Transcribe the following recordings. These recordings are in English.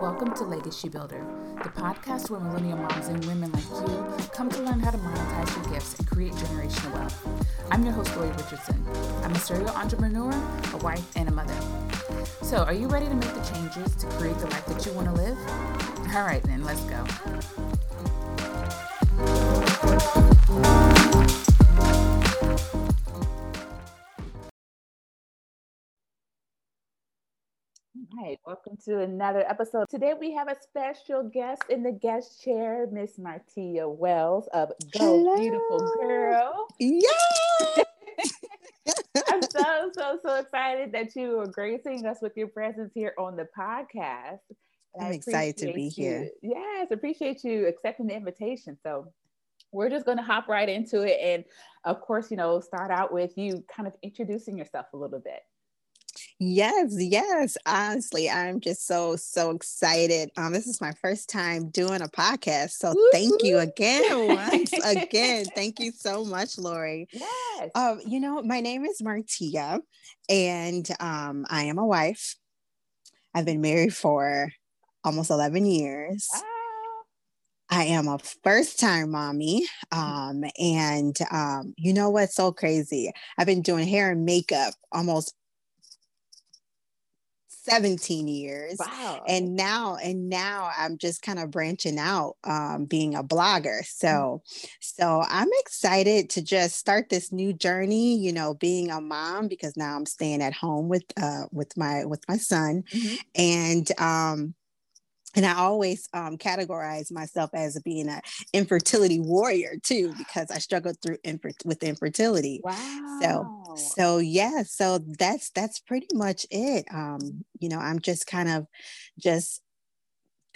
Welcome to Legacy Builder, the podcast where millennial moms and women like you come to learn how to monetize your gifts and create generational wealth. I'm your host, Lori Richardson. I'm a serial entrepreneur, a wife, and a mother. So, are you ready to make the changes to create the life that you want to live? All right, then, let's go. To another episode. Today we have a special guest in the guest chair, Miss Martia Wells of Go Hello. Beautiful Girl. Yeah. I'm so, so, so excited that you are gracing us with your presence here on the podcast. I'm excited to be you. here. Yes, appreciate you accepting the invitation. So we're just going to hop right into it. And of course, you know, start out with you kind of introducing yourself a little bit. Yes, yes. Honestly, I'm just so so excited. Um, this is my first time doing a podcast, so thank you again, once again. Thank you so much, Lori. Yes. Um, you know, my name is Martia, and um, I am a wife. I've been married for almost 11 years. I am a first time mommy. Um, and um, you know what's so crazy? I've been doing hair and makeup almost 17 years wow and now and now i'm just kind of branching out um, being a blogger so mm-hmm. so i'm excited to just start this new journey you know being a mom because now i'm staying at home with uh with my with my son mm-hmm. and um and I always um, categorize myself as being an infertility warrior too, because I struggled through infer- with infertility. Wow. So, so yeah, so that's that's pretty much it. Um, you know, I'm just kind of just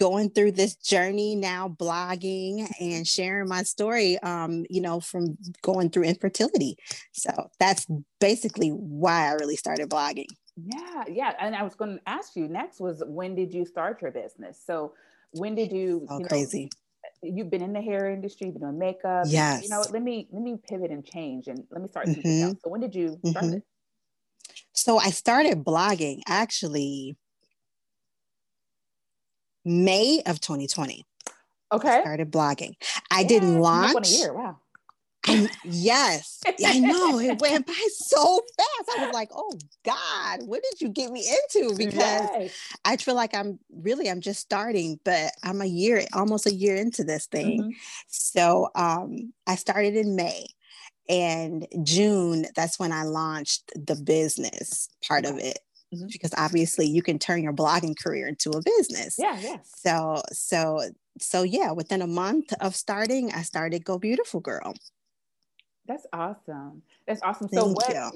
going through this journey now, blogging and sharing my story. Um, you know, from going through infertility. So that's basically why I really started blogging. Yeah, yeah. And I was going to ask you next was when did you start your business? So when did you? Oh, you know, crazy. You've been in the hair industry, been doing makeup. Yes. You know, let me let me pivot and change, and let me start something mm-hmm. else. So when did you start mm-hmm. it? So I started blogging actually May of 2020. Okay. I started blogging. I yeah, didn't launch. Wow. And yes, I know it went by so fast. I was like, "Oh God, what did you get me into?" Because yes. I feel like I'm really I'm just starting, but I'm a year, almost a year into this thing. Mm-hmm. So um, I started in May, and June. That's when I launched the business part of it. Mm-hmm. Because obviously, you can turn your blogging career into a business. Yeah, yeah. So, so, so yeah. Within a month of starting, I started Go Beautiful Girl. That's awesome. That's awesome. Thank so what you.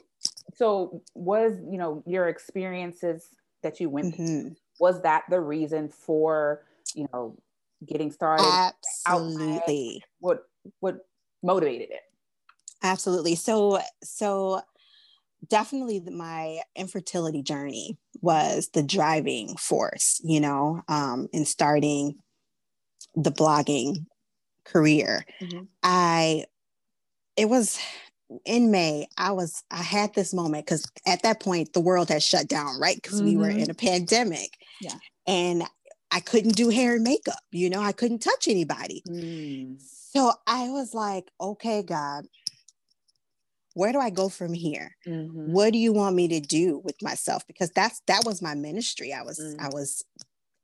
so was, you know, your experiences that you went mm-hmm. was that the reason for, you know, getting started? Absolutely. What what motivated it? Absolutely. So so definitely my infertility journey was the driving force, you know, um, in starting the blogging career. Mm-hmm. I it was in May, I was I had this moment because at that point the world had shut down, right? Because mm-hmm. we were mm-hmm. in a pandemic. Yeah. And I couldn't do hair and makeup, you know, I couldn't touch anybody. Mm. So I was like, okay, God, where do I go from here? Mm-hmm. What do you want me to do with myself? Because that's that was my ministry. I was mm. I was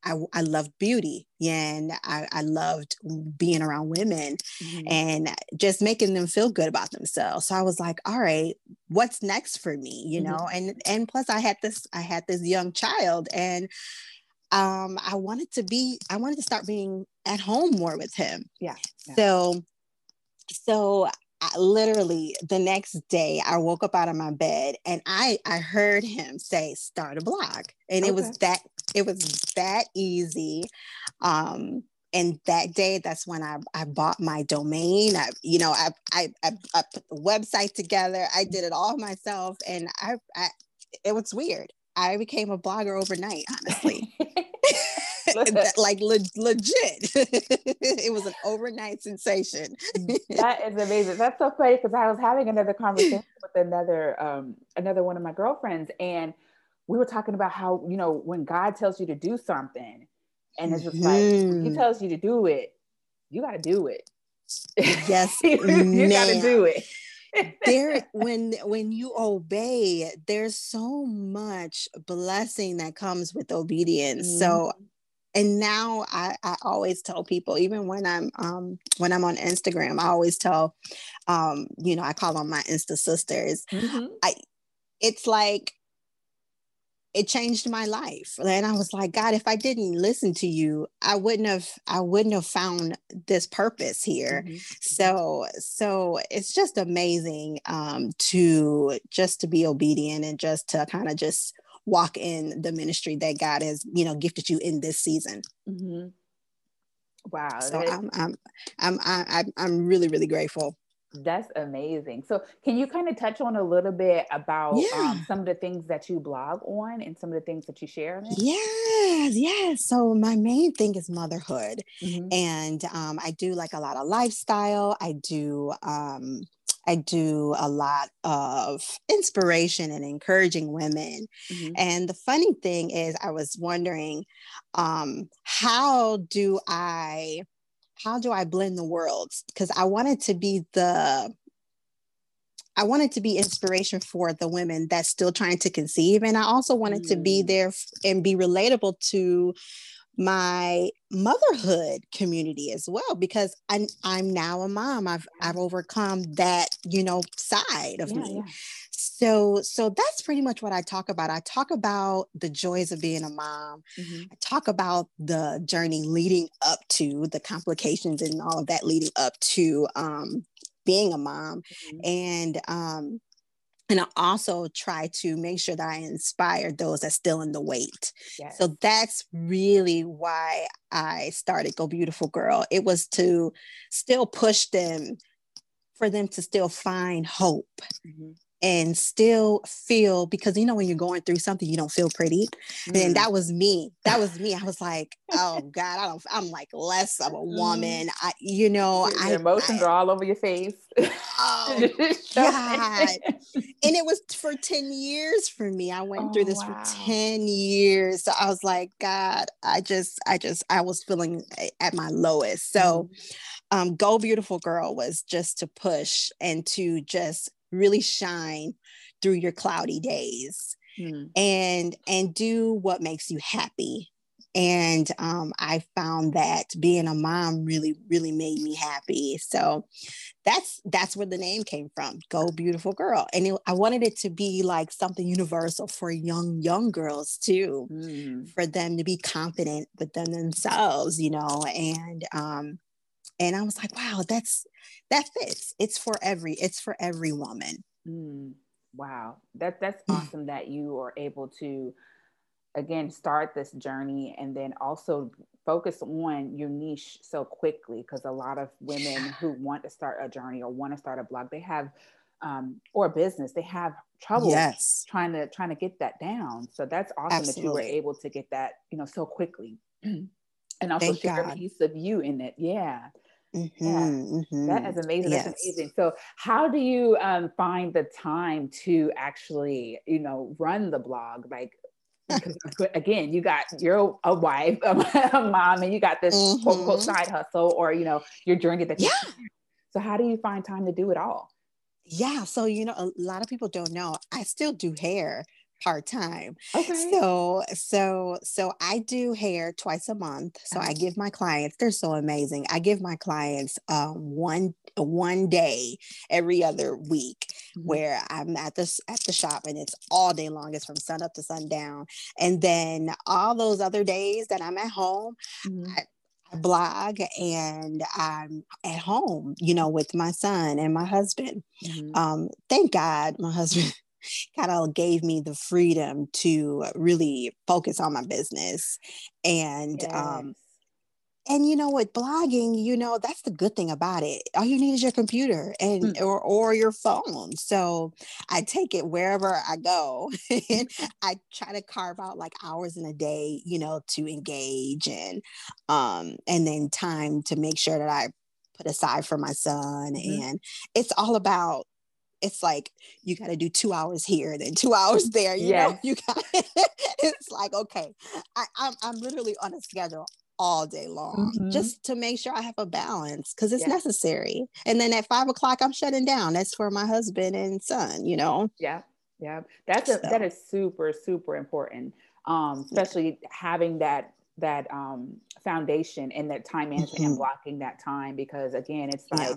I, I loved beauty and I, I loved being around women mm-hmm. and just making them feel good about themselves. So I was like, all right, what's next for me? You mm-hmm. know, and and plus I had this, I had this young child and um I wanted to be, I wanted to start being at home more with him. Yeah. yeah. So so I, literally the next day I woke up out of my bed and I I heard him say start a blog and okay. it was that it was that easy. Um, and that day, that's when I, I bought my domain. I, you know, I, I, I, I put the website together. I did it all myself. And I, I it was weird. I became a blogger overnight, honestly. like le- legit. it was an overnight sensation. that is amazing. That's so funny because I was having another conversation with another um, another one of my girlfriends, and we were talking about how, you know, when God tells you to do something, And it's just like he mm-hmm. tells you to do it, you got to do it. Yes, you, got to do it. there when when you obey there's so much blessing that comes with obedience mm-hmm. so and now I, I always tell people even when i'm um when i'm on instagram i always tell um you know i call them my insta sisters mm-hmm. i it's like it changed my life. And i was like god if i didn't listen to you i wouldn't have i wouldn't have found this purpose here. Mm-hmm. so so it's just amazing um to just to be obedient and just to kind of just walk in the ministry that god has you know gifted you in this season. Mm-hmm. wow so I'm, I'm i'm i'm i'm really really grateful that's amazing. So, can you kind of touch on a little bit about um, yeah. um, some of the things that you blog on and some of the things that you share? Yes, yes. So, my main thing is motherhood, mm-hmm. and um, I do like a lot of lifestyle. I do. Um, I do a lot of inspiration and encouraging women. Mm-hmm. And the funny thing is, I was wondering, um, how do I how do I blend the worlds? Because I wanted to be the I wanted to be inspiration for the women that's still trying to conceive. And I also wanted mm. to be mm. there and be relatable to my motherhood community as well because I'm I'm now a mom. I've I've overcome that, you know, side of yeah, me. Yeah. So so that's pretty much what I talk about. I talk about the joys of being a mom. Mm-hmm. I talk about the journey leading up to the complications and all of that leading up to um being a mom mm-hmm. and um and I also try to make sure that I inspire those that still in the wait. Yes. So that's really why I started Go Beautiful Girl. It was to still push them for them to still find hope. Mm-hmm and still feel because you know when you're going through something you don't feel pretty mm. and that was me that was me i was like oh god i don't i'm like less of a mm. woman i you know your, your I, emotions I, are all over your face oh god and it was for 10 years for me i went oh, through this wow. for 10 years so i was like god i just i just i was feeling at my lowest so mm. um, go beautiful girl was just to push and to just really shine through your cloudy days hmm. and and do what makes you happy and um, i found that being a mom really really made me happy so that's that's where the name came from go beautiful girl and it, i wanted it to be like something universal for young young girls too mm. for them to be confident within themselves you know and um and i was like wow that's that fits. It's for every, it's for every woman. Mm, wow. That that's awesome that you are able to again start this journey and then also focus on your niche so quickly because a lot of women who want to start a journey or want to start a blog they have um, or a business they have trouble yes. trying to trying to get that down so that's awesome Absolutely. that you were able to get that you know so quickly and also Thank share God. a piece of you in it yeah Mm-hmm, yeah, mm-hmm. That is amazing. Yes. That's amazing. So, how do you um, find the time to actually, you know, run the blog? Like, because again, you got you're a wife, a mom, and you got this mm-hmm. quote unquote side hustle, or you know, your journey that. Yeah. So, how do you find time to do it all? Yeah. So, you know, a lot of people don't know. I still do hair part time. Okay. So so so I do hair twice a month. So I uh-huh. give my clients, they're so amazing. I give my clients um, one one day every other week mm-hmm. where I'm at this at the shop and it's all day long. It's from sun up to sundown. And then all those other days that I'm at home, mm-hmm. I, blog and I'm at home, you know, with my son and my husband. Mm-hmm. Um, thank God my husband kind of gave me the freedom to really focus on my business and yes. um and you know what blogging you know that's the good thing about it all you need is your computer and mm. or or your phone so i take it wherever i go and i try to carve out like hours in a day you know to engage and um and then time to make sure that i put aside for my son mm-hmm. and it's all about it's like you got to do two hours here, then two hours there. You yes. know, you got. it's like okay, I, I'm I'm literally on a schedule. all day long mm-hmm. just to make sure I have a balance because it's yeah. necessary. And then at five o'clock, I'm shutting down. That's for my husband and son, you know? Yeah. Yeah. That's a, so. that is super, super important. Um, especially yeah. having that that um foundation and that time management mm-hmm. and blocking that time because again it's like yeah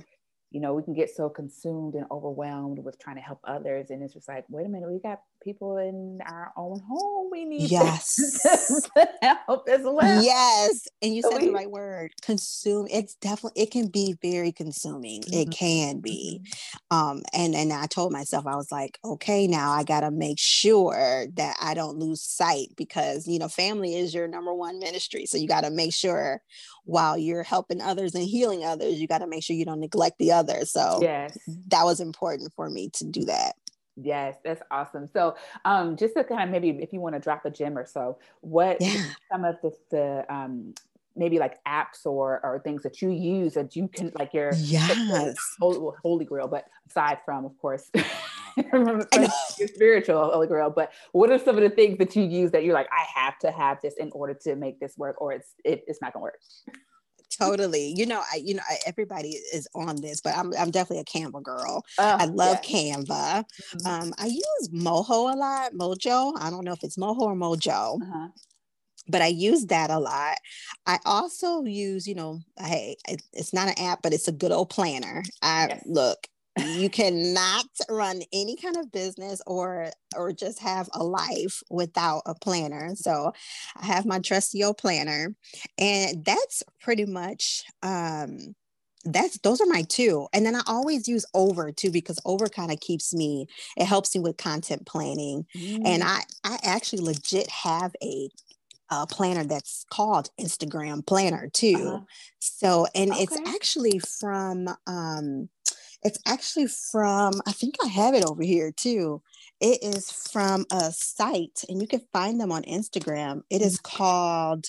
you know, we can get so consumed and overwhelmed with trying to help others. And it's just like, wait a minute, we got people in our own home. We need yes. help as well. Yes. And you so said we, the right word, consume. It's definitely, it can be very consuming. Mm-hmm. It can be. Mm-hmm. Um, and, and I told myself, I was like, okay, now I got to make sure that I don't lose sight because, you know, family is your number one ministry. So you got to make sure while you're helping others and healing others, you got to make sure you don't neglect the others. So yes, that was important for me to do that. Yes, that's awesome. So, um, just to kind of maybe if you want to drop a gem or so, what yeah. some of the, the um, maybe like apps or or things that you use that you can like your yes holy, holy grail, but aside from of course your spiritual holy grail, but what are some of the things that you use that you're like I have to have this in order to make this work, or it's it, it's not gonna work totally you know i you know I, everybody is on this but i'm, I'm definitely a canva girl oh, i love yeah. canva mm-hmm. um, i use moho a lot mojo i don't know if it's moho or mojo uh-huh. but i use that a lot i also use you know hey it's not an app but it's a good old planner i yes. look you cannot run any kind of business or or just have a life without a planner so i have my trusty old planner and that's pretty much um that's those are my two and then i always use over too because over kind of keeps me it helps me with content planning mm. and i i actually legit have a a planner that's called Instagram Planner too. Uh-huh. So, and okay. it's actually from um, it's actually from, I think I have it over here too. It is from a site, and you can find them on Instagram. It is called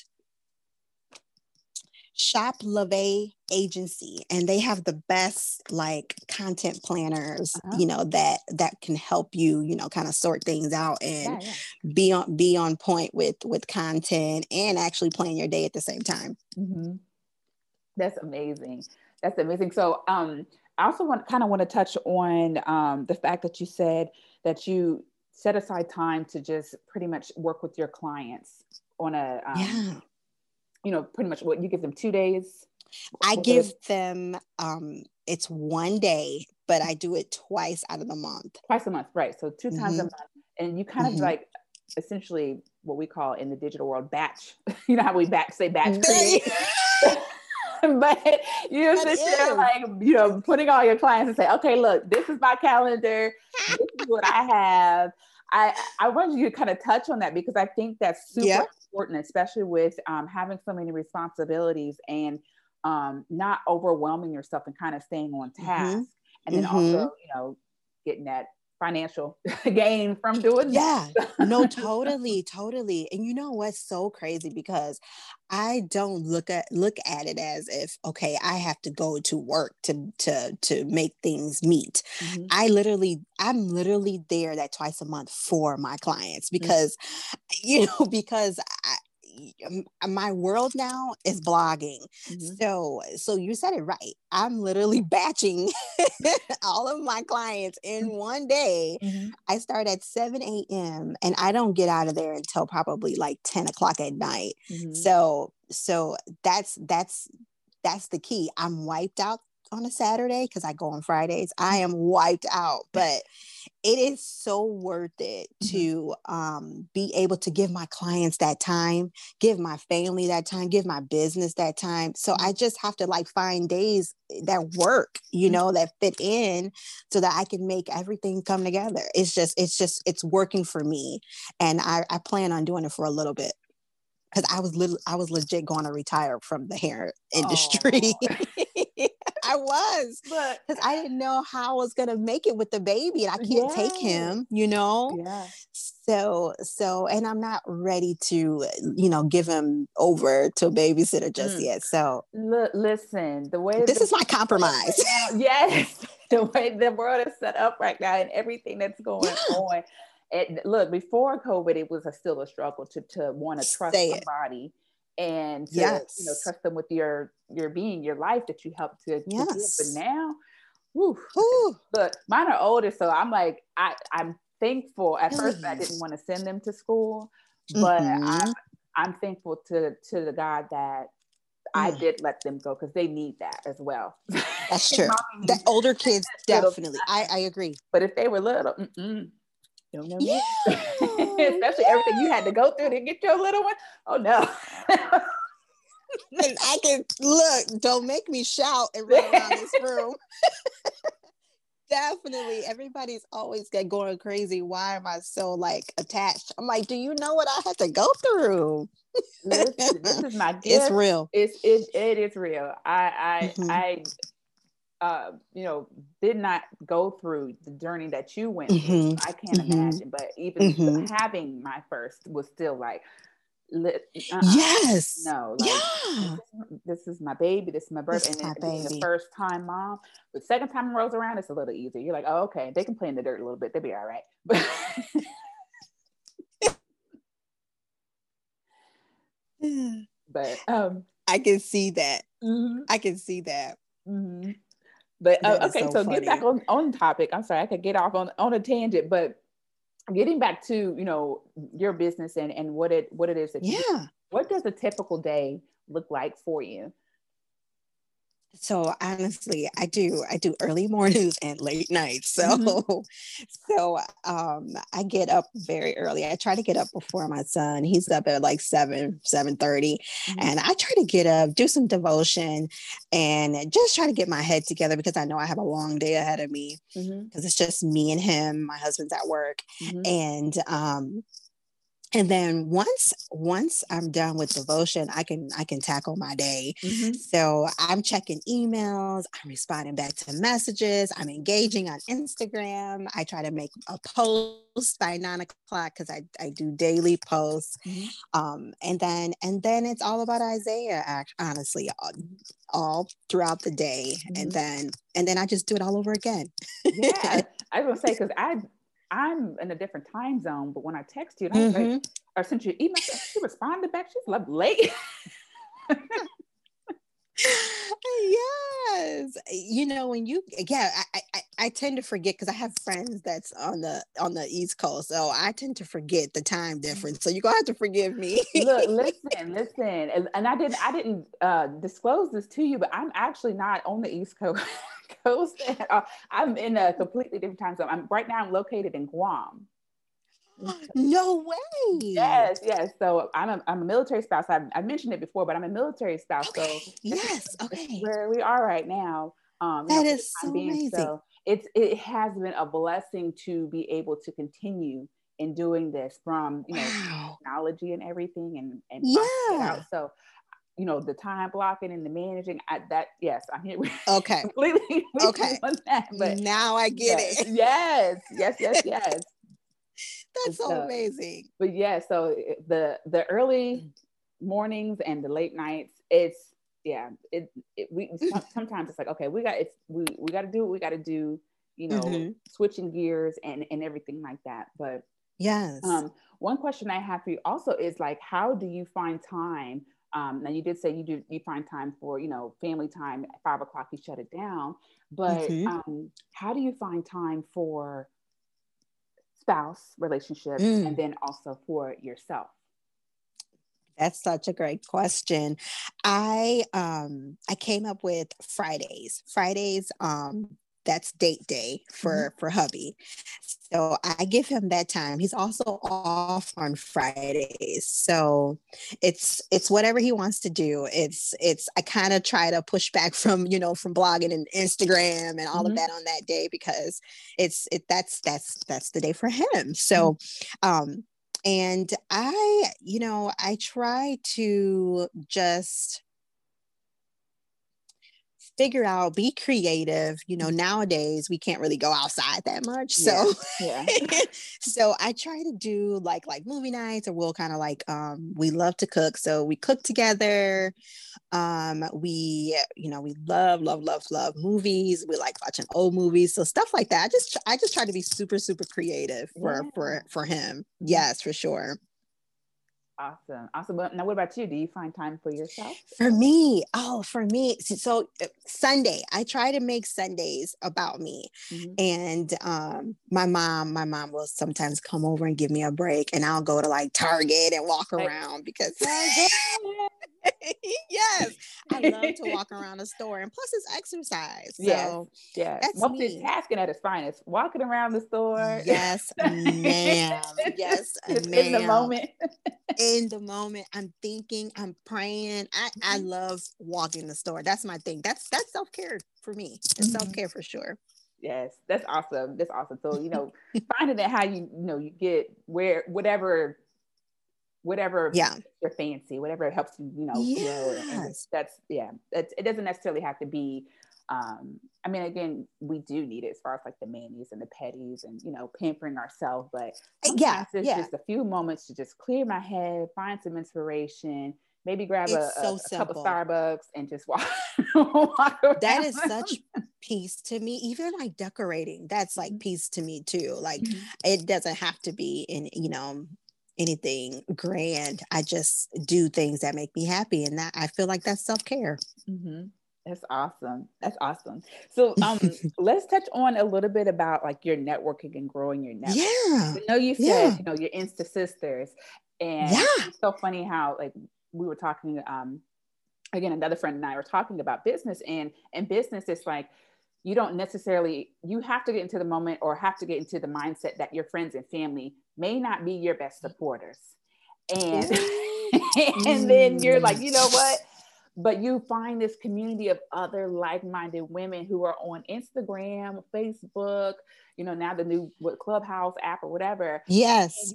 Shop Leve Agency, and they have the best like content planners, uh-huh. you know, that that can help you, you know, kind of sort things out and yeah, yeah. be on be on point with with content and actually plan your day at the same time. Mm-hmm. That's amazing. That's amazing. So, um, I also want kind of want to touch on um, the fact that you said that you set aside time to just pretty much work with your clients on a um, yeah. you know pretty much what you give them two days i give them um it's one day but i do it twice out of the month twice a month right so 2 mm-hmm. times a month and you kind mm-hmm. of like essentially what we call in the digital world batch you know how we batch say batch but you sit there like you know putting all your clients and say okay look this is my calendar this is what i have i i want you to kind of touch on that because i think that's super yeah. important especially with um, having so many responsibilities and um, not overwhelming yourself and kind of staying on mm-hmm. task mm-hmm. and then mm-hmm. also you know getting that financial gain from doing yeah no totally totally and you know what's so crazy because i don't look at look at it as if okay i have to go to work to to to make things meet mm-hmm. i literally i'm literally there that twice a month for my clients mm. because mm-hmm. you know because I, my world now is blogging. Mm-hmm. So, so you said it right. I'm literally batching all of my clients in mm-hmm. one day. Mm-hmm. I start at 7 a.m. and I don't get out of there until probably like 10 o'clock at night. Mm-hmm. So, so that's that's that's the key. I'm wiped out on a Saturday because I go on Fridays. I am wiped out, but it is so worth it mm-hmm. to um, be able to give my clients that time, give my family that time, give my business that time. So mm-hmm. I just have to like find days that work, you mm-hmm. know, that fit in so that I can make everything come together. It's just, it's just, it's working for me. And I, I plan on doing it for a little bit because I was little, I was legit going to retire from the hair industry. I was, because I didn't know how I was gonna make it with the baby, and I can't yeah. take him, you know. Yeah. So, so, and I'm not ready to, you know, give him over to a babysitter just mm. yet. So, L- listen, the way this the- is my compromise. yes, the way the world is set up right now, and everything that's going yeah. on. It, look, before COVID, it was a, still a struggle to to want to trust somebody and to yes. you know trust them with your your being, your life that you helped to, yes. to give. But now, whew, but mine are older, so I'm like I I'm thankful. At first, I didn't want to send them to school, but mm-hmm. I'm I'm thankful to to the God that I mm. did let them go because they need that as well. That's true. the older kids definitely. I, I agree. But if they were little, don't know yeah. Especially yeah. everything you had to go through to get your little one. Oh no. I can look. Don't make me shout and run around this room. Definitely, everybody's always get going crazy. Why am I so like attached? I'm like, do you know what I had to go through? this, this is my gift. It's real. It's it, it is real. I I mm-hmm. I uh, you know, did not go through the journey that you went mm-hmm. through. I can't mm-hmm. imagine. But even mm-hmm. having my first was still like, uh-uh. yes, no, like, yeah. This, this, is my baby. This is my birth, and it, being the first time mom. The second time it rolls around, it's a little easier. You're like, oh, okay, they can play in the dirt a little bit. They'll be all right. but um, I can see that. Mm-hmm. I can see that. Mm-hmm. But uh, okay, so, so get back on on topic. I'm sorry, I could get off on on a tangent, but getting back to you know your business and and what it what it is that yeah. You, what does a typical day look like for you? So honestly i do i do early mornings and late nights so mm-hmm. so um i get up very early i try to get up before my son he's up at like 7 7 30 mm-hmm. and i try to get up do some devotion and just try to get my head together because i know i have a long day ahead of me because mm-hmm. it's just me and him my husband's at work mm-hmm. and um and then once once i'm done with devotion i can i can tackle my day mm-hmm. so i'm checking emails i'm responding back to messages i'm engaging on instagram i try to make a post by nine o'clock because I, I do daily posts mm-hmm. um, and then and then it's all about isaiah honestly all, all throughout the day mm-hmm. and then and then i just do it all over again yeah i was gonna say because i I'm in a different time zone, but when I text you, mm-hmm. like, or sent you email, she responded back. She's love late. yes you know when you yeah I, I i tend to forget because i have friends that's on the on the east coast so i tend to forget the time difference so you're gonna have to forgive me look listen listen and, and i didn't i didn't uh disclose this to you but i'm actually not on the east coast coast. Uh, I'm in a completely different time zone. I'm right now. I'm located in Guam. No way. Yes, yes. So I'm a, I'm a military spouse. I've, I mentioned it before, but I'm a military spouse. Okay. So yes, okay. Where we are right now. Um, that know, is so being, amazing. So it's it has been a blessing to be able to continue in doing this from you know wow. technology and everything and and yeah. So you know the time blocking and the managing I, that yes i'm here okay. completely okay. that, but now i get yes, it. yes yes yes yes. That's so, so amazing. but yeah so eh, the the early mornings and the late nights it's yeah it, it we sometimes it's like okay we got it's we, we got to do what we got to do you know mm-hmm. switching gears and and everything like that but yes. um one question i have for you also is like how do you find time um, now you did say you do you find time for you know family time at five o'clock you shut it down, but mm-hmm. um, how do you find time for spouse relationships mm. and then also for yourself? That's such a great question. I um I came up with Fridays. Fridays um that's date day for mm-hmm. for hubby so i give him that time he's also off on fridays so it's it's whatever he wants to do it's it's i kind of try to push back from you know from blogging and instagram and all mm-hmm. of that on that day because it's it that's that's that's the day for him so mm-hmm. um and i you know i try to just figure out, be creative. You know, nowadays we can't really go outside that much. So yeah. yeah. so I try to do like like movie nights or we'll kind of like um we love to cook. So we cook together. Um we you know we love love love love movies. We like watching old movies. So stuff like that. I just I just try to be super super creative for yeah. for for him. Mm-hmm. Yes, for sure. Awesome. Awesome. Now, what about you? Do you find time for yourself? For me, oh, for me. So, uh, Sunday, I try to make Sundays about me. Mm-hmm. And um, my mom, my mom will sometimes come over and give me a break, and I'll go to like Target and walk around because yes, I love to walk around the store, and plus it's exercise. So yes, yes. multitasking at its finest, walking around the store. Yes, ma'am. Yes, ma'am. in the moment. in the moment, I'm thinking, I'm praying. I I mm-hmm. love walking the store. That's my thing. That's that's self care for me. It's mm-hmm. self care for sure. Yes, that's awesome. That's awesome. So you know, finding that how you you know you get where whatever whatever yeah your fancy whatever it helps you you know yes. and, and that's yeah it's, it doesn't necessarily have to be um i mean again we do need it as far as like the manis and the petties and you know pampering ourselves but uh, yeah it's yeah. just a few moments to just clear my head find some inspiration maybe grab a, so a, a cup of starbucks and just walk, walk that is such peace to me even like decorating that's like mm-hmm. peace to me too like mm-hmm. it doesn't have to be in you know anything grand. I just do things that make me happy, and that I feel like that's self care. Mm-hmm. That's awesome. That's awesome. So, um, let's touch on a little bit about like your networking and growing your network. Yeah. I know you said yeah. you know your Insta sisters, and yeah. it's so funny how like we were talking. Um, again, another friend and I were talking about business, and and business is like you don't necessarily you have to get into the moment or have to get into the mindset that your friends and family may not be your best mm. supporters. And and then you're like you know what? But you find this community of other like-minded women who are on instagram facebook you know now the new what clubhouse app or whatever. Yes.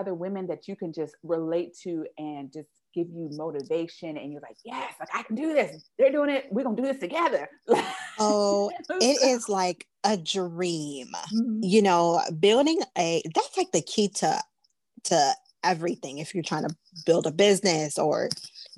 other women that you can just relate to and just give you motivation and you're like, yes, like I can do this. They're doing it. We're gonna do this together. oh, it is like a dream. Mm-hmm. You know, building a that's like the key to to everything if you're trying to build a business or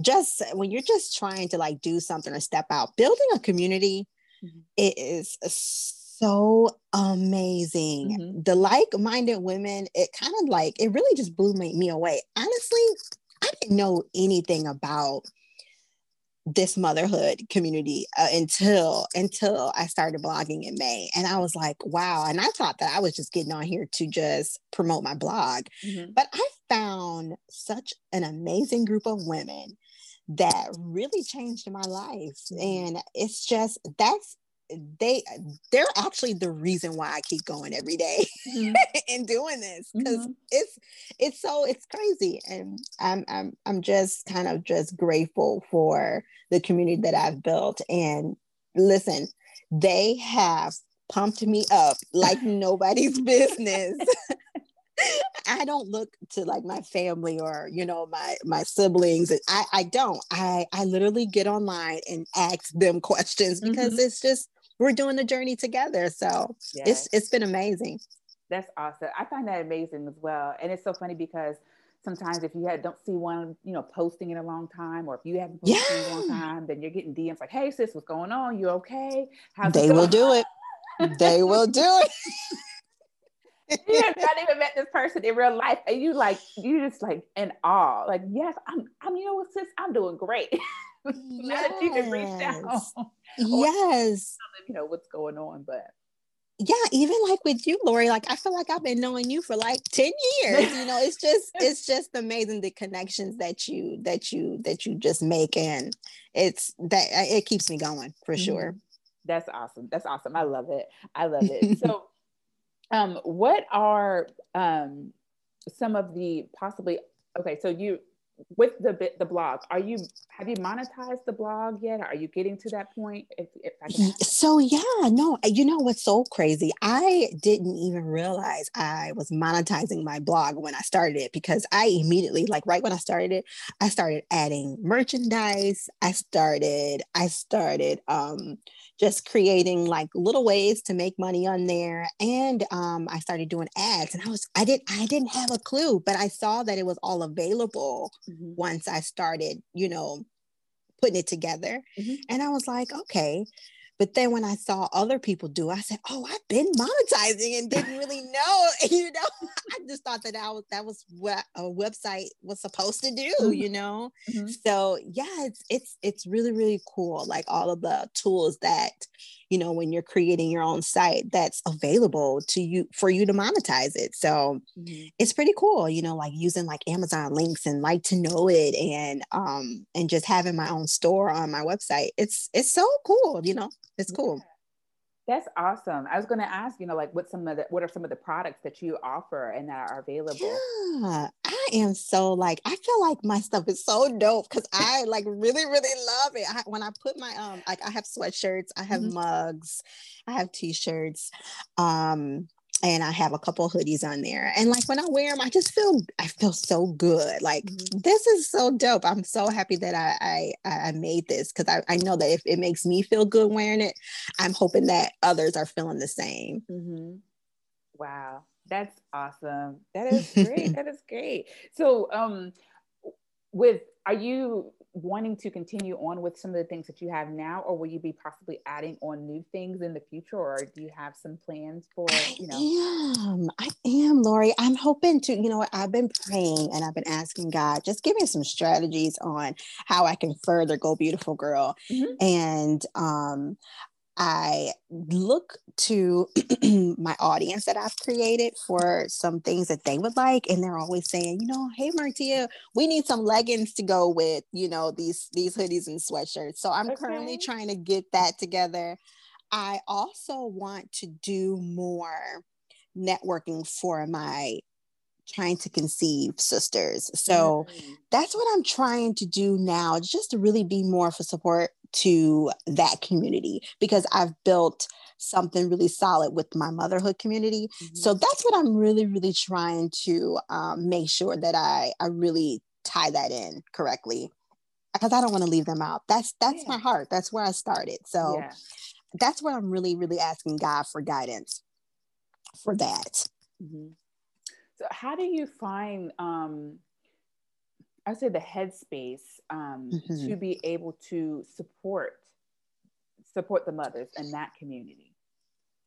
just when you're just trying to like do something or step out building a community mm-hmm. it is so amazing mm-hmm. the like-minded women it kind of like it really just blew me, me away honestly I didn't know anything about this motherhood community uh, until until I started blogging in May and I was like wow and I thought that I was just getting on here to just promote my blog mm-hmm. but I found such an amazing group of women that really changed my life mm-hmm. and it's just that's they they're actually the reason why I keep going every day mm-hmm. and doing this because mm-hmm. it's it's so it's crazy and I'm I'm I'm just kind of just grateful for the community that I've built and listen they have pumped me up like nobody's business I don't look to like my family or you know my my siblings. I I don't. I I literally get online and ask them questions because mm-hmm. it's just we're doing the journey together. So yes. it's it's been amazing. That's awesome. I find that amazing as well. And it's so funny because sometimes if you had don't see one, you know, posting in a long time, or if you haven't posted yeah. in a long time, then you're getting DMs like, "Hey, sis, what's going on? You okay?" How's they will do it. they will do it. you have not even met this person in real life, and you like you just like in awe. Like, yes, I'm. I'm. You know what, sis? I'm doing great. yes. you can reach out. Yes. you know what's going on, but yeah, even like with you, Lori, like I feel like I've been knowing you for like 10 years. You know, it's just it's just amazing the connections that you that you that you just make and it's that it keeps me going for mm-hmm. sure. That's awesome. That's awesome. I love it. I love it. so um what are um some of the possibly okay, so you with the the blog are you have you monetized the blog yet? Are you getting to that point? If, if so yeah no you know what's so crazy? I didn't even realize i was monetizing my blog when i started it because i immediately like right when i started it i started adding merchandise i started i started um just creating like little ways to make money on there and um, i started doing ads and i was i didn't i didn't have a clue but i saw that it was all available mm-hmm. once i started you know putting it together mm-hmm. and i was like okay But then when I saw other people do, I said, "Oh, I've been monetizing and didn't really know." you know, I just thought that I was, that was what a website was supposed to do. Mm-hmm. You know, mm-hmm. so yeah, it's it's it's really really cool. Like all of the tools that you know when you're creating your own site that's available to you for you to monetize it. So mm-hmm. it's pretty cool you know like using like amazon links and like to know it and um and just having my own store on my website. It's it's so cool you know? It's cool that's awesome. I was going to ask, you know, like what some of the what are some of the products that you offer and that are available? Yeah, I am so like I feel like my stuff is so dope because I like really really love it. I, when I put my um like I have sweatshirts, I have mm-hmm. mugs, I have t-shirts. Um and I have a couple hoodies on there. And like when I wear them, I just feel I feel so good. Like mm-hmm. this is so dope. I'm so happy that I I, I made this because I, I know that if it makes me feel good wearing it, I'm hoping that others are feeling the same. Mm-hmm. Wow, that's awesome. That is great. that is great. So um, with are you wanting to continue on with some of the things that you have now or will you be possibly adding on new things in the future or do you have some plans for you know? I am, I am Lori. I'm hoping to you know I've been praying and I've been asking God just give me some strategies on how I can further go beautiful girl. Mm-hmm. and um I look to my audience that I've created for some things that they would like, and they're always saying, you know, hey Martia, we need some leggings to go with, you know, these these hoodies and sweatshirts. So I'm okay. currently trying to get that together. I also want to do more networking for my trying to conceive sisters. So mm-hmm. that's what I'm trying to do now, just to really be more for support to that community because I've built something really solid with my motherhood community. Mm-hmm. So that's what I'm really, really trying to um, make sure that I, I really tie that in correctly because I don't want to leave them out. That's that's yeah. my heart. That's where I started. So yeah. that's where I'm really, really asking God for guidance for that. Mm-hmm. So how do you find um I would say the headspace um, mm-hmm. to be able to support support the mothers in that community.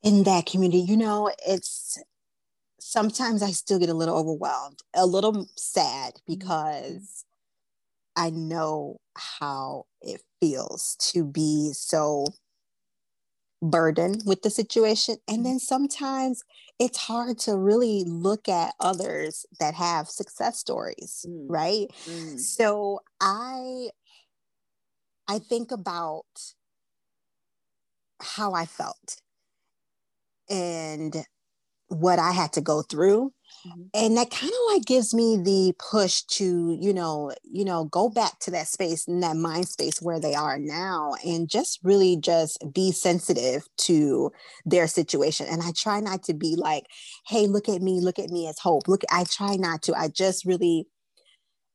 In that community, you know, it's sometimes I still get a little overwhelmed, a little sad mm-hmm. because I know how it feels to be so burdened with the situation. And mm-hmm. then sometimes it's hard to really look at others that have success stories, mm. right? Mm. So I I think about how I felt and what I had to go through Mm-hmm. And that kind of like gives me the push to, you know, you know, go back to that space and that mind space where they are now and just really just be sensitive to their situation. And I try not to be like, hey, look at me, look at me as hope. Look, I try not to. I just really,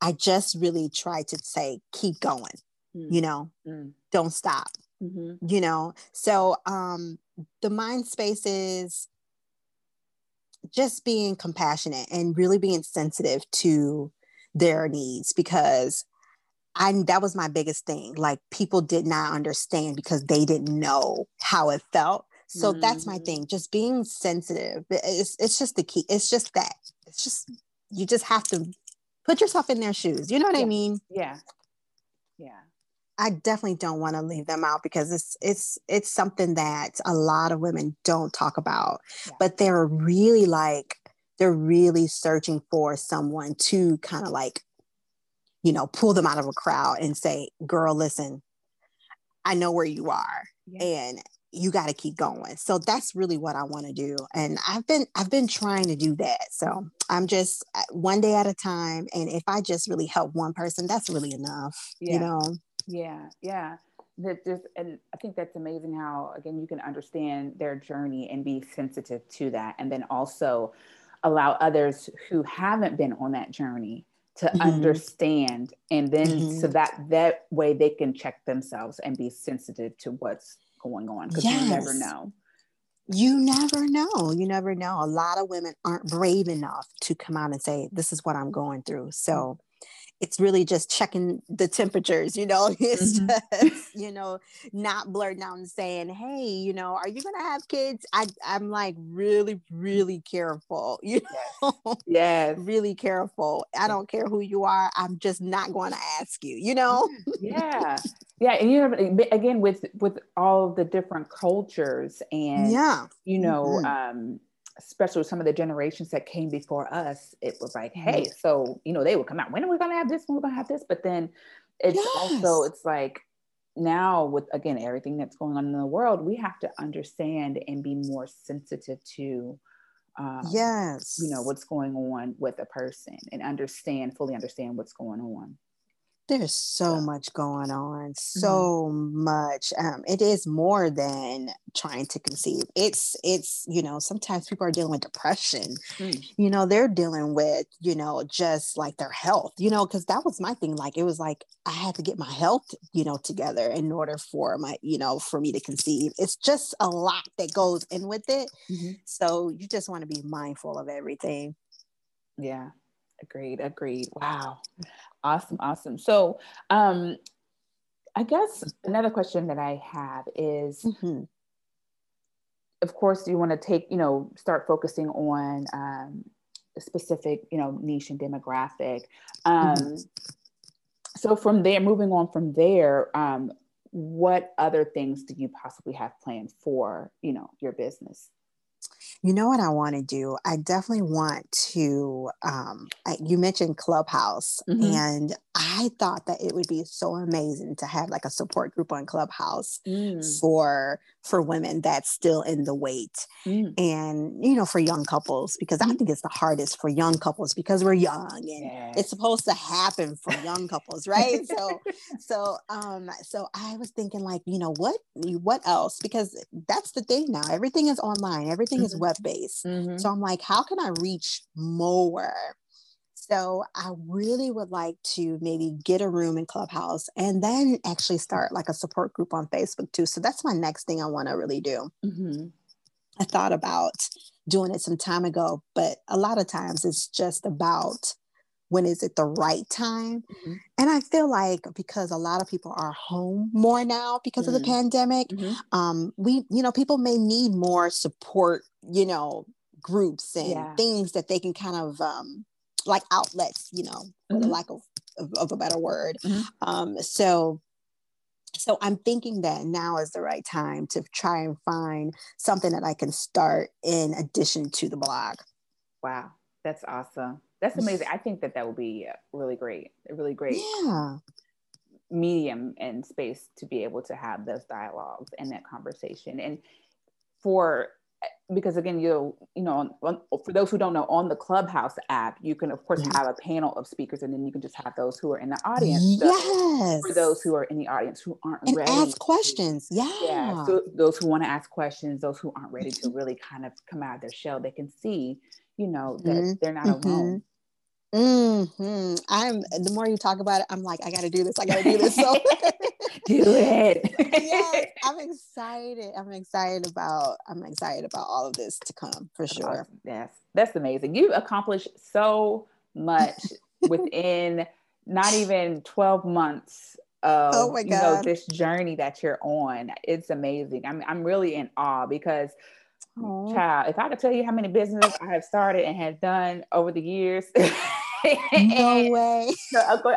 I just really try to say, keep going, mm. you know, mm. don't stop. Mm-hmm. You know, so um the mind space is just being compassionate and really being sensitive to their needs because I that was my biggest thing. Like people did not understand because they didn't know how it felt. So mm-hmm. that's my mm-hmm. thing. Just being sensitive. It's it's just the key. It's just that. It's just you just have to put yourself in their shoes. You know what yeah. I mean? Yeah. Yeah. I definitely don't want to leave them out because it's it's it's something that a lot of women don't talk about, yeah. but they're really like they're really searching for someone to kind of like you know pull them out of a crowd and say, "Girl, listen, I know where you are." Yeah. And you got to keep going. So that's really what I want to do. And I've been I've been trying to do that. So I'm just uh, one day at a time and if I just really help one person, that's really enough, yeah. you know. Yeah, yeah. That just and I think that's amazing how again you can understand their journey and be sensitive to that, and then also allow others who haven't been on that journey to mm-hmm. understand, and then mm-hmm. so that that way they can check themselves and be sensitive to what's going on because yes. you never know. You never know. You never know. A lot of women aren't brave enough to come out and say, "This is what I'm going through." So it's really just checking the temperatures, you know, it's mm-hmm. just, you know, not blurting out and saying, Hey, you know, are you going to have kids? I, I'm like really, really careful, you know, yes. really careful. I don't care who you are. I'm just not going to ask you, you know? yeah. Yeah. And you know, again, with, with all the different cultures and, yeah, you know, mm-hmm. um, especially with some of the generations that came before us, it was like, hey, mm-hmm. so you know, they would come out, when are we gonna have this? When are we gonna have this? But then it's yes. also it's like now with again everything that's going on in the world, we have to understand and be more sensitive to um, yes, you know, what's going on with a person and understand, fully understand what's going on there's so much going on mm-hmm. so mm-hmm. much um, it is more than trying to conceive it's it's you know sometimes people are dealing with depression mm. you know they're dealing with you know just like their health you know because that was my thing like it was like i had to get my health you know together in order for my you know for me to conceive it's just a lot that goes in with it mm-hmm. so you just want to be mindful of everything yeah agreed agreed wow Awesome, awesome. So, um, I guess another question that I have is, mm-hmm. of course, you want to take, you know, start focusing on um, a specific, you know, niche and demographic. Um, mm-hmm. So from there, moving on from there, um, what other things do you possibly have planned for, you know, your business? You know what I want to do? I definitely want to. Um, I, you mentioned Clubhouse, mm-hmm. and I thought that it would be so amazing to have like a support group on Clubhouse mm. for for women that's still in the wait, mm. and you know for young couples because. I think it's the hardest for young couples because we're young and yeah. it's supposed to happen for young couples, right? so so um so I was thinking like you know what what else because that's the thing now everything is online everything mm-hmm. is web based. Mm-hmm. So I'm like, how can I reach more? So I really would like to maybe get a room in Clubhouse and then actually start like a support group on Facebook too. So that's my next thing I want to really do. Mm-hmm. I thought about doing it some time ago, but a lot of times it's just about when is it the right time mm-hmm. and i feel like because a lot of people are home more now because mm-hmm. of the mm-hmm. pandemic mm-hmm. um, we you know people may need more support you know groups and yeah. things that they can kind of um, like outlets you know for the mm-hmm. lack of, of, of, a better word mm-hmm. um, so so i'm thinking that now is the right time to try and find something that i can start in addition to the blog wow that's awesome that's amazing. I think that that will be really great, a really great yeah. medium and space to be able to have those dialogues and that conversation. And for because again, you you know, for those who don't know, on the Clubhouse app, you can of course mm-hmm. have a panel of speakers, and then you can just have those who are in the audience. Yes. For those who are in the audience who aren't and ready, ask questions. Yeah. Yeah. So those who want to ask questions, those who aren't ready to really kind of come out of their shell, they can see, you know, that mm-hmm. they're not mm-hmm. alone. Mm-hmm. I'm the more you talk about it, I'm like, I gotta do this. I gotta do this. So do it. yeah, I'm excited. I'm excited about I'm excited about all of this to come for sure. Yes, that's amazing. You've accomplished so much within not even 12 months of oh my God. you know this journey that you're on. It's amazing. I'm I'm really in awe because Aww. child, if I could tell you how many businesses I have started and have done over the years. No way.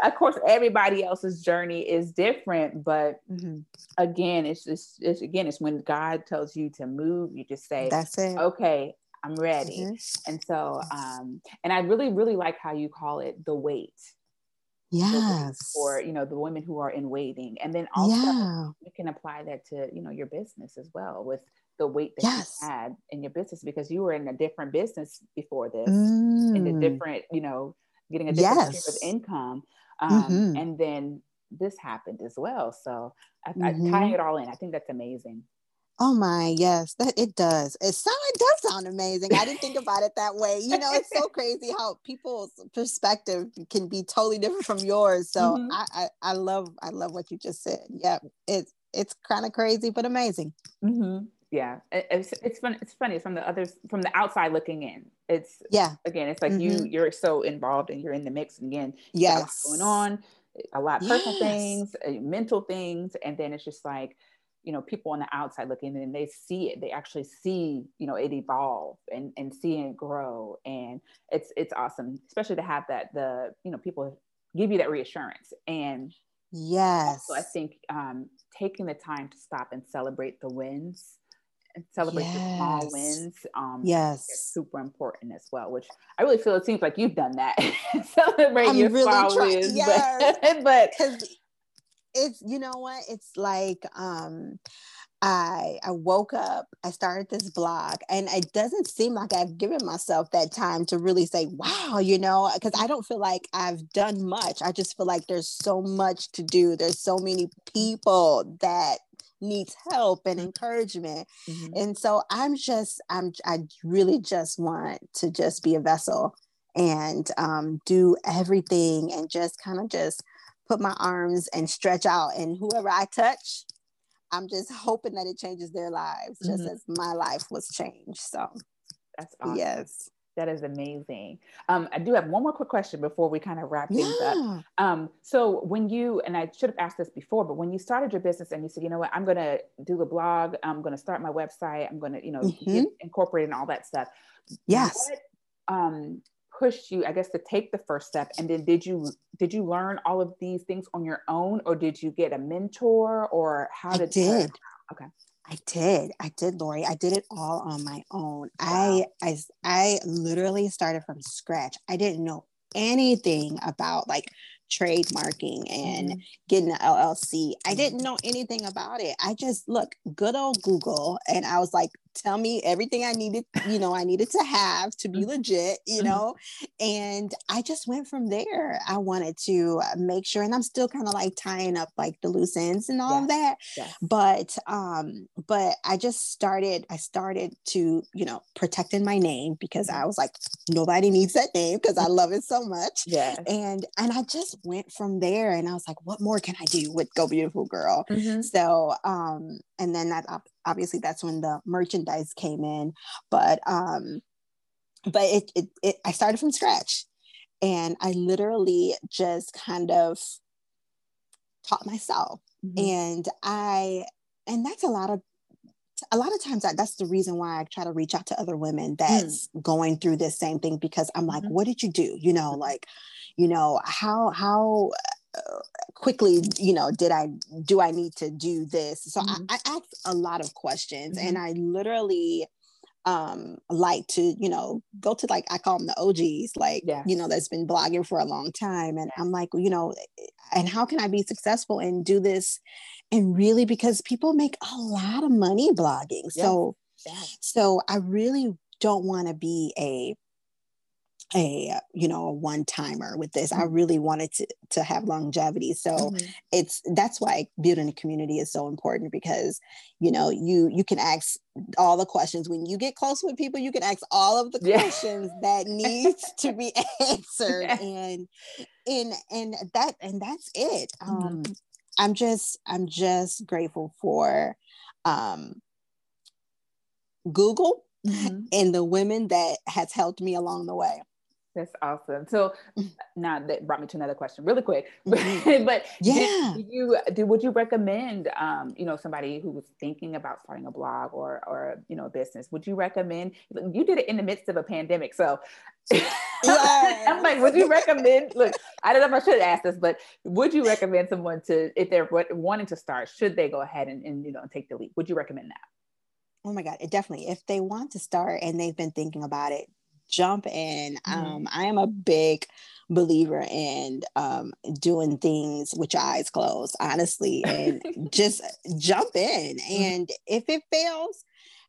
of course, everybody else's journey is different, but mm-hmm. again, it's just it's again, it's when God tells you to move, you just say, "That's it." Okay, I'm ready. Mm-hmm. And so, um, and I really, really like how you call it the wait. Yes. For you know the women who are in waiting, and then also yeah. you can apply that to you know your business as well with the wait that yes. you had in your business because you were in a different business before this, mm. in a mm. different you know getting a different yes. stream of income. Um, mm-hmm. And then this happened as well. So I, mm-hmm. I tie it all in. I think that's amazing. Oh my, yes, that it does. It sound it does sound amazing. I didn't think about it that way. You know, it's so crazy how people's perspective can be totally different from yours. So mm-hmm. I, I, I love I love what you just said. Yeah, it's it's kind of crazy but amazing. Mm-hmm. Yeah it's, it's fun it's funny from the others from the outside looking in it's yeah again it's like mm-hmm. you you're so involved and you're in the mix and again yes going on a lot of personal yes. things uh, mental things and then it's just like you know people on the outside looking and they see it they actually see you know it evolve and and see it grow and it's it's awesome especially to have that the you know people give you that reassurance and yes so i think um taking the time to stop and celebrate the wins celebrate yes. the small wins. Um, yes, super important as well. Which I really feel it seems like you've done that. celebrate I'm your really small try- wins, yes. but because it's you know what it's like. Um, I I woke up, I started this blog, and it doesn't seem like I've given myself that time to really say, wow, you know, because I don't feel like I've done much. I just feel like there's so much to do. There's so many people that needs help and encouragement. Mm-hmm. And so I'm just, I'm I really just want to just be a vessel and um, do everything and just kind of just put my arms and stretch out and whoever I touch I'm just hoping that it changes their lives just mm-hmm. as my life was changed. So that's awesome. Yes. That is amazing. Um, I do have one more quick question before we kind of wrap things yeah. up. Um, so when you and I should have asked this before, but when you started your business and you said, you know what, I'm going to do the blog, I'm going to start my website, I'm going to, you know, mm-hmm. get incorporated all that stuff. Yes. What, um, pushed you i guess to take the first step and then did you did you learn all of these things on your own or did you get a mentor or how did I did okay I did. I did, Lori. I did it all on my own. Wow. I, I I literally started from scratch. I didn't know anything about like trademarking and mm-hmm. getting an LLC. I didn't know anything about it. I just look good old Google and I was like, tell me everything I needed, you know, I needed to have to be mm-hmm. legit, you mm-hmm. know. And I just went from there. I wanted to make sure, and I'm still kind of like tying up like the loose ends and all yes. of that. Yes. But um, but I just started, I started to, you know, protecting my name because I was like, nobody needs that name because I love it so much. Yeah. And and I just went from there and I was like, what more can I do with Go Beautiful Girl? Mm-hmm. So um, and then that obviously that's when the merchandise came in but um but it, it, it i started from scratch and i literally just kind of taught myself mm-hmm. and i and that's a lot of a lot of times I, that's the reason why I try to reach out to other women that's mm. going through this same thing because I'm like, mm-hmm. what did you do? You know, like, you know, how how quickly you know did i do i need to do this so mm-hmm. I, I asked a lot of questions mm-hmm. and i literally um like to you know go to like i call them the og's like yes. you know that's been blogging for a long time and i'm like you know and how can i be successful and do this and really because people make a lot of money blogging yes. so yes. so i really don't want to be a a you know a one timer with this i mm-hmm. really wanted to to have longevity so mm-hmm. it's that's why building a community is so important because you know you you can ask all the questions when you get close with people you can ask all of the yeah. questions that needs to be answered yeah. and and and that and that's it mm-hmm. um i'm just i'm just grateful for um google mm-hmm. and the women that has helped me along the way that's awesome. So now that brought me to another question really quick. Mm-hmm. but yeah, did, you did, would you recommend um, you know, somebody who was thinking about starting a blog or or you know, a business, would you recommend you did it in the midst of a pandemic. So I'm like, would you recommend look, I don't know if I should ask this, but would you recommend someone to if they're wanting to start, should they go ahead and, and you know take the leap? Would you recommend that? Oh my God, it definitely. If they want to start and they've been thinking about it, jump in. Mm-hmm. Um, I am a big believer in um, doing things with your eyes closed, honestly, and just jump in. Mm-hmm. And if it fails,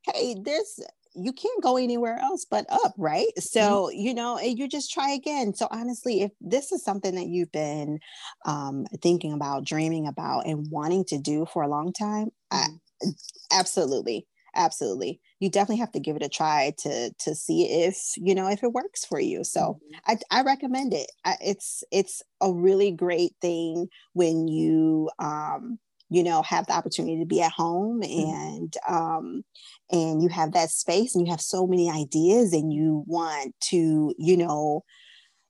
hey, there's you can't go anywhere else but up, right? So, mm-hmm. you know, you just try again. So, honestly, if this is something that you've been um, thinking about, dreaming about, and wanting to do for a long time, I, mm-hmm. absolutely absolutely you definitely have to give it a try to to see if you know if it works for you so mm-hmm. I, I recommend it I, it's it's a really great thing when you um you know have the opportunity to be at home mm-hmm. and um and you have that space and you have so many ideas and you want to you know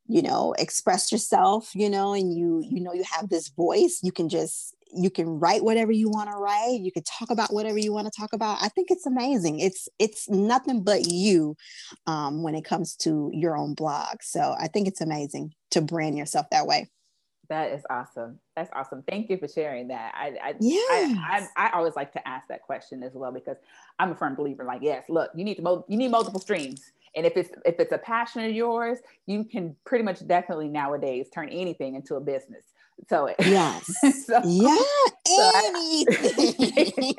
you know express yourself you know and you you know you have this voice you can just you can write whatever you want to write you can talk about whatever you want to talk about i think it's amazing it's it's nothing but you um, when it comes to your own blog so i think it's amazing to brand yourself that way that is awesome that's awesome thank you for sharing that i I, yes. I, I, I always like to ask that question as well because i'm a firm believer like yes look you need to mo- you need multiple streams and if it's if it's a passion of yours you can pretty much definitely nowadays turn anything into a business so yes, so, yeah, so anything.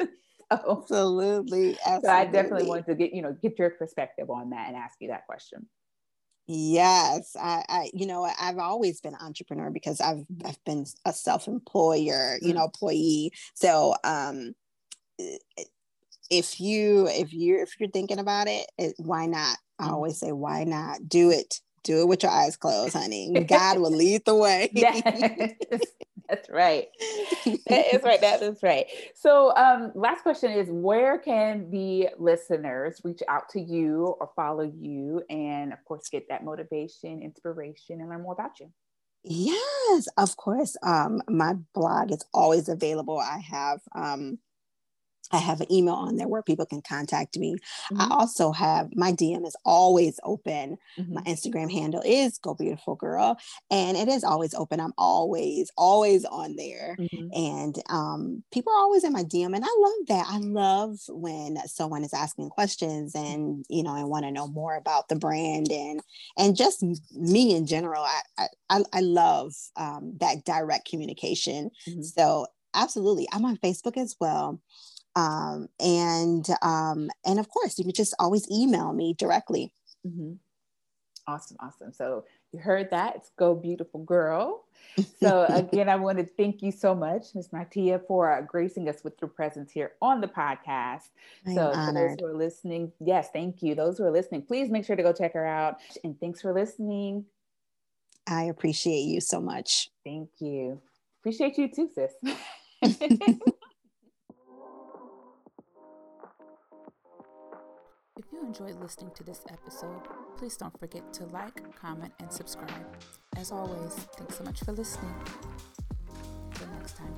absolutely, absolutely. So I definitely wanted to get you know get your perspective on that and ask you that question. Yes, I, I, you know, I've always been an entrepreneur because I've I've been a self-employer, you know, employee. So, um, if you if you if you're thinking about it, it why not? I mm-hmm. always say, why not do it? Do it with your eyes closed, honey. God will lead the way. That's right. That is right. That is right. So, um, last question is where can the listeners reach out to you or follow you and, of course, get that motivation, inspiration, and learn more about you? Yes, of course. Um, my blog is always available. I have um, I have an email on there where people can contact me. Mm-hmm. I also have my DM is always open. Mm-hmm. My Instagram handle is Go Beautiful Girl, and it is always open. I'm always, always on there, mm-hmm. and um, people are always in my DM, and I love that. I love when someone is asking questions and you know, I want to know more about the brand and and just me in general. I I, I love um, that direct communication. Mm-hmm. So absolutely, I'm on Facebook as well. Um, and um, and of course, you can just always email me directly. Mm-hmm. Awesome, awesome. So you heard that. It's Go Beautiful Girl. So again, I want to thank you so much, Ms. Martia, for uh, gracing us with your presence here on the podcast. I'm so for those who are listening, yes, thank you. Those who are listening, please make sure to go check her out. And thanks for listening. I appreciate you so much. Thank you. Appreciate you too, sis. If you enjoyed listening to this episode, please don't forget to like, comment, and subscribe. As always, thanks so much for listening. Until next time.